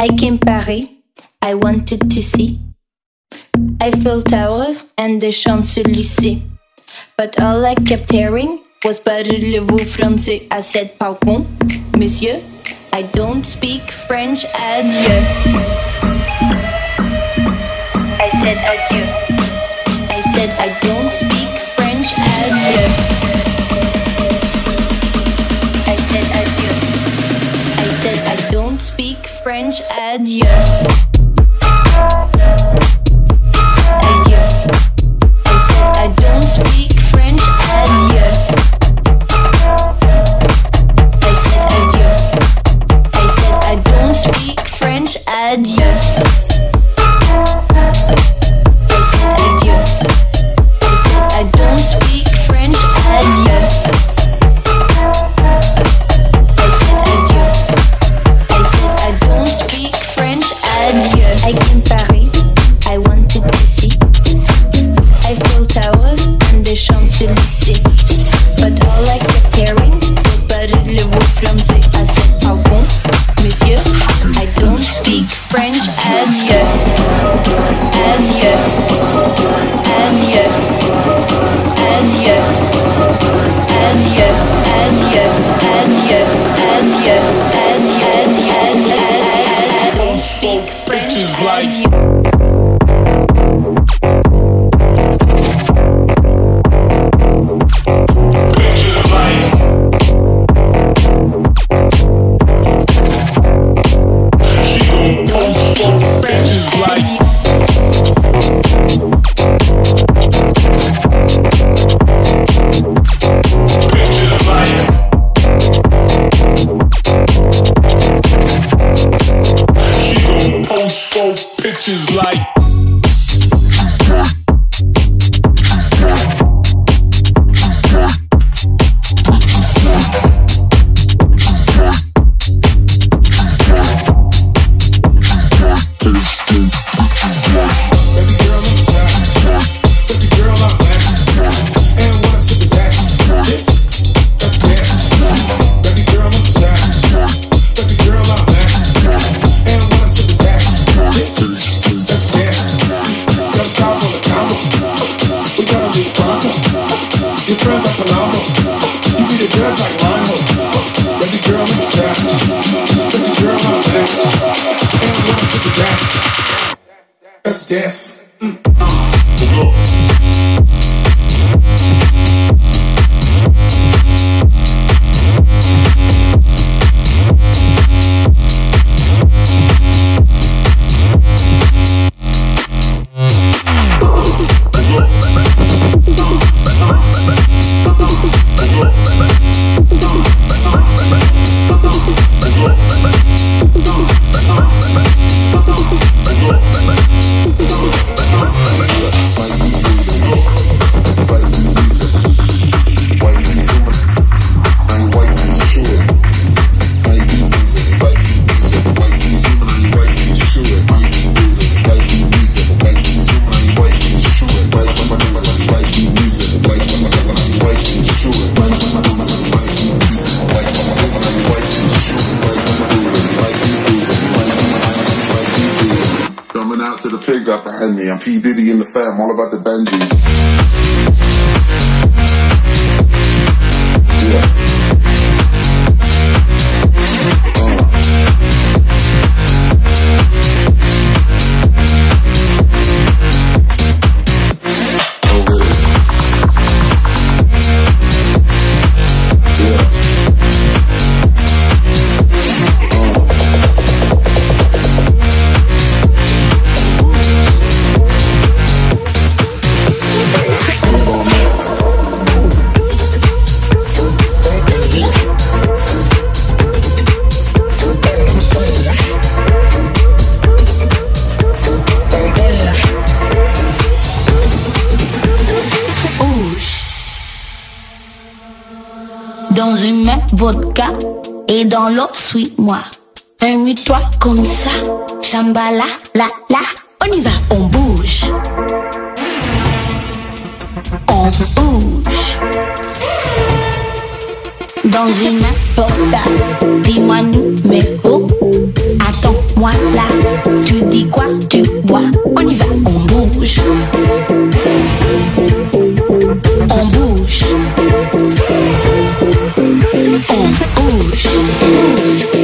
I came Paris, I wanted to see Eiffel Tower and the Champs-Élysées. But all I kept hearing was parlez-vous français? I said, pardon, monsieur, I don't speak French, adieu. I said adieu. I said I don't speak French, adieu. French adieu. Yeah. bitches like. She's like. She's like. She's like. Yes. Mm. Uh. Toi comme ça, chambala, la, la, on y va, on bouge. On bouge. Dans une portable, dis-moi numéro. Attends-moi là, tu dis quoi, tu bois. On y va, on bouge. On bouge. On bouge.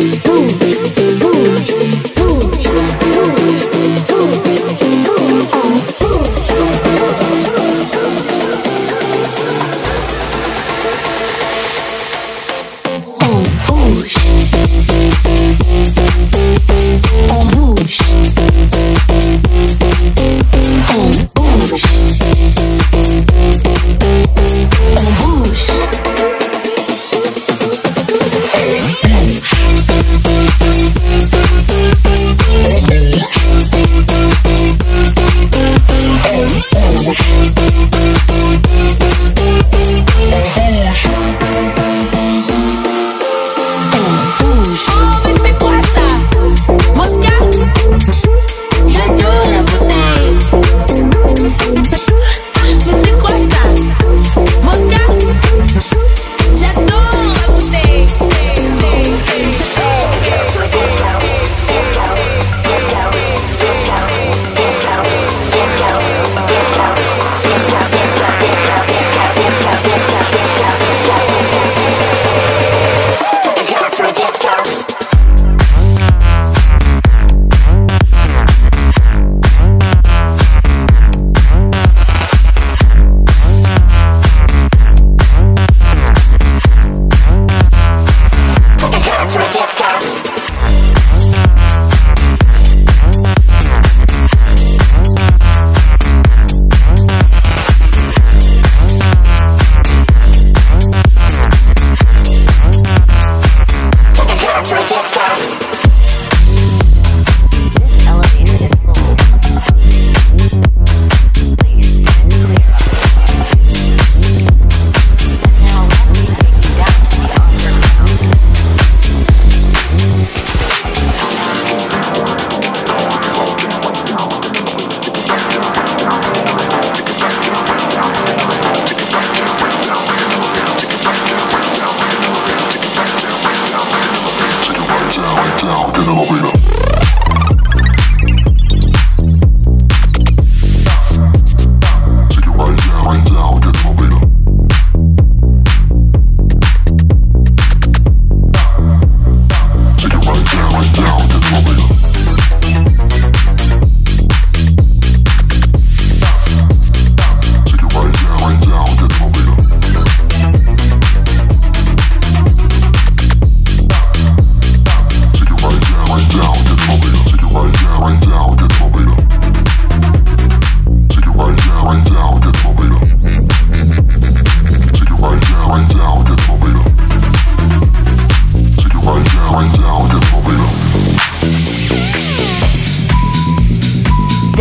Down, get elevator.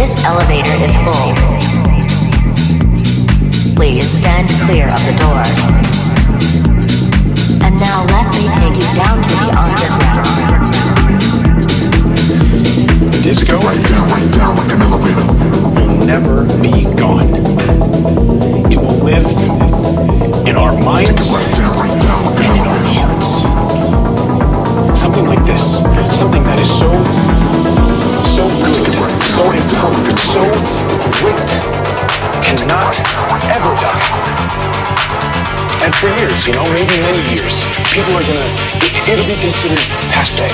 This elevator is full. Please stand clear of the doors. And now let me take you down to the underground. Disco Right down, right down, like an elevator. will never be gone. It will live in our minds Right down, right down, like an and in our hearts. Something like this. Something that is so, so good, so important, so great, cannot ever die. And for years, you know, maybe many years, people are gonna, it, it'll be considered passe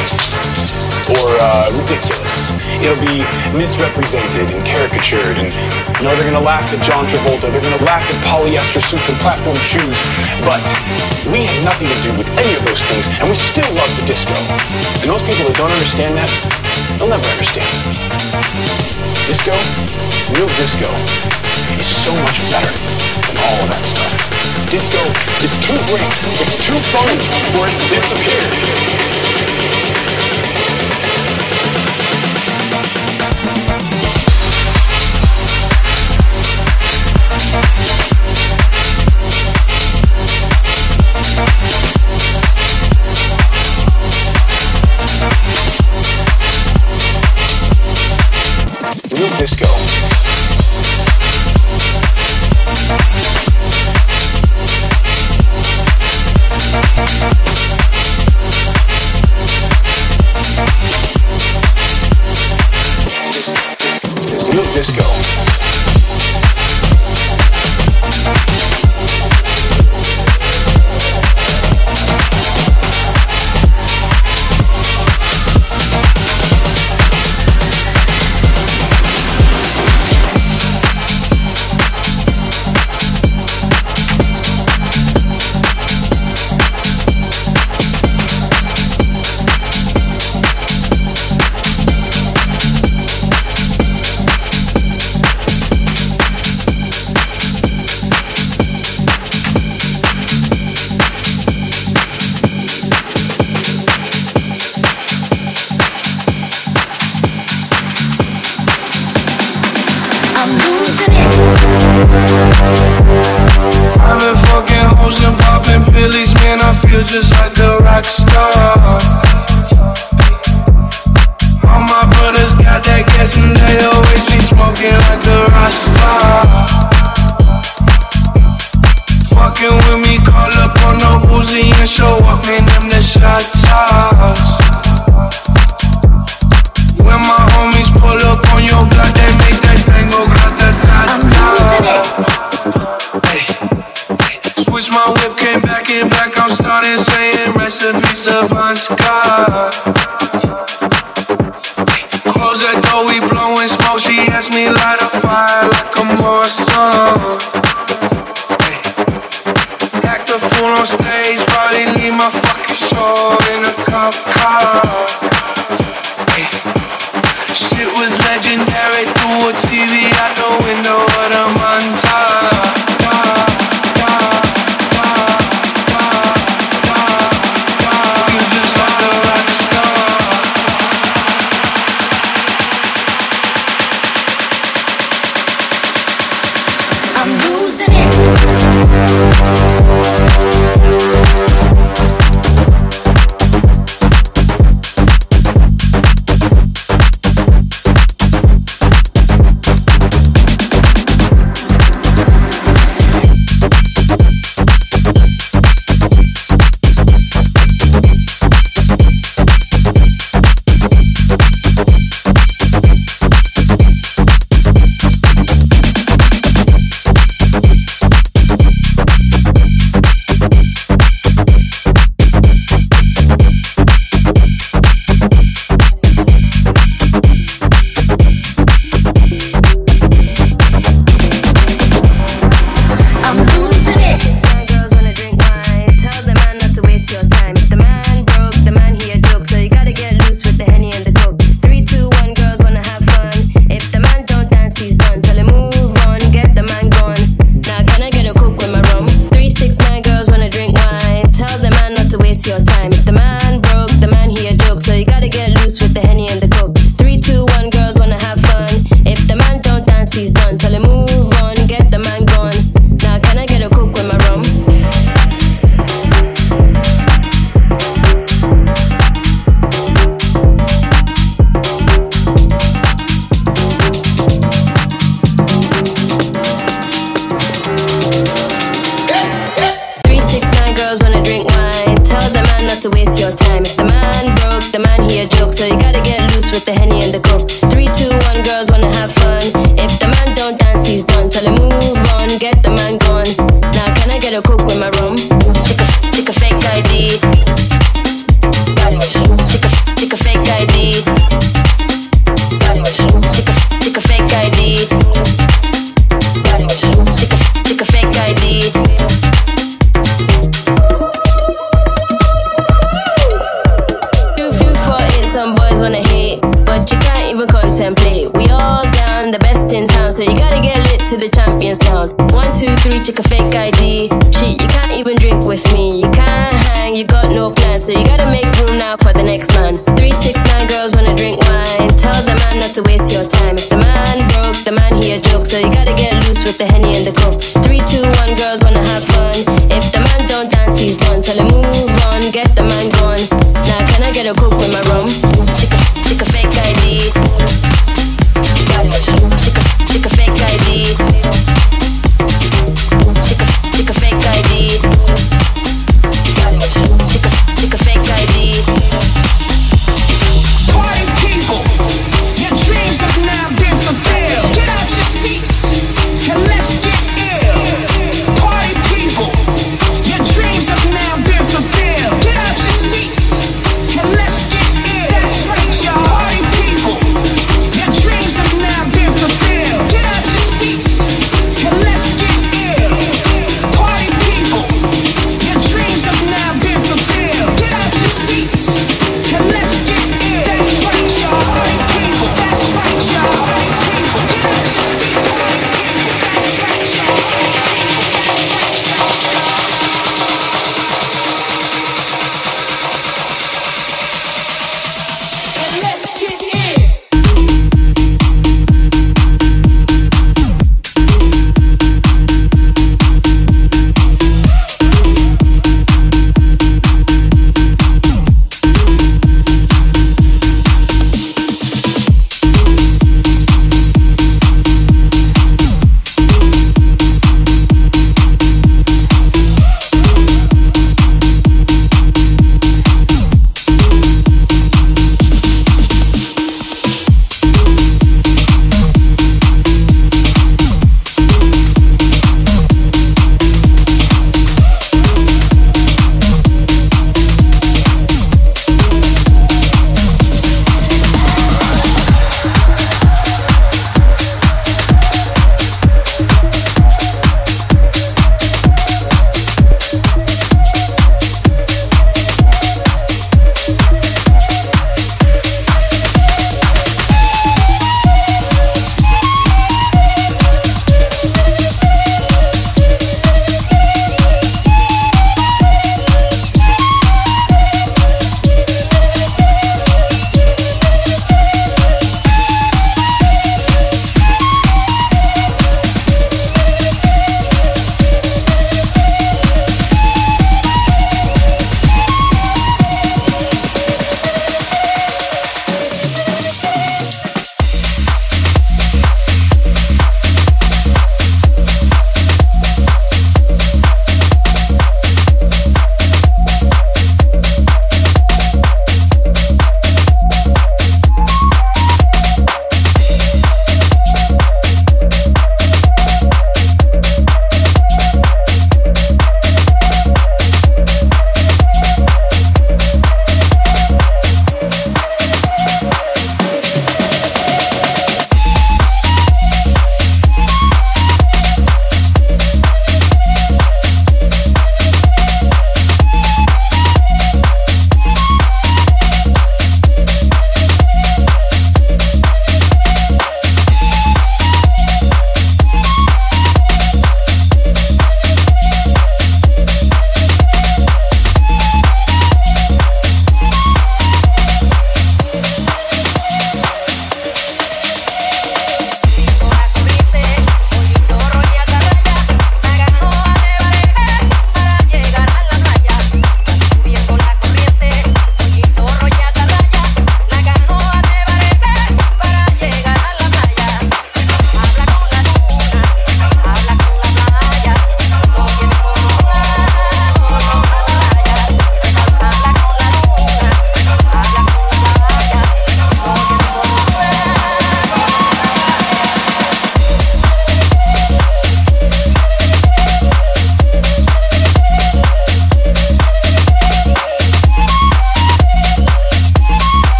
or uh, ridiculous. It'll be misrepresented and caricatured, and you know they're gonna laugh at John Travolta. They're gonna laugh at polyester suits and platform shoes. But we had nothing to do with any of those things, and we still love the disco. And those people that don't understand that, they'll never understand. Disco, real disco, is so much better than all of that stuff. Disco is too great, it's too fun for it to disappear. Just like like a so you gotta get lit to the champion sound. One, two, three, check a fake ID. Shit, you can't even drink with me. You can't hang, you got no plans, so you gotta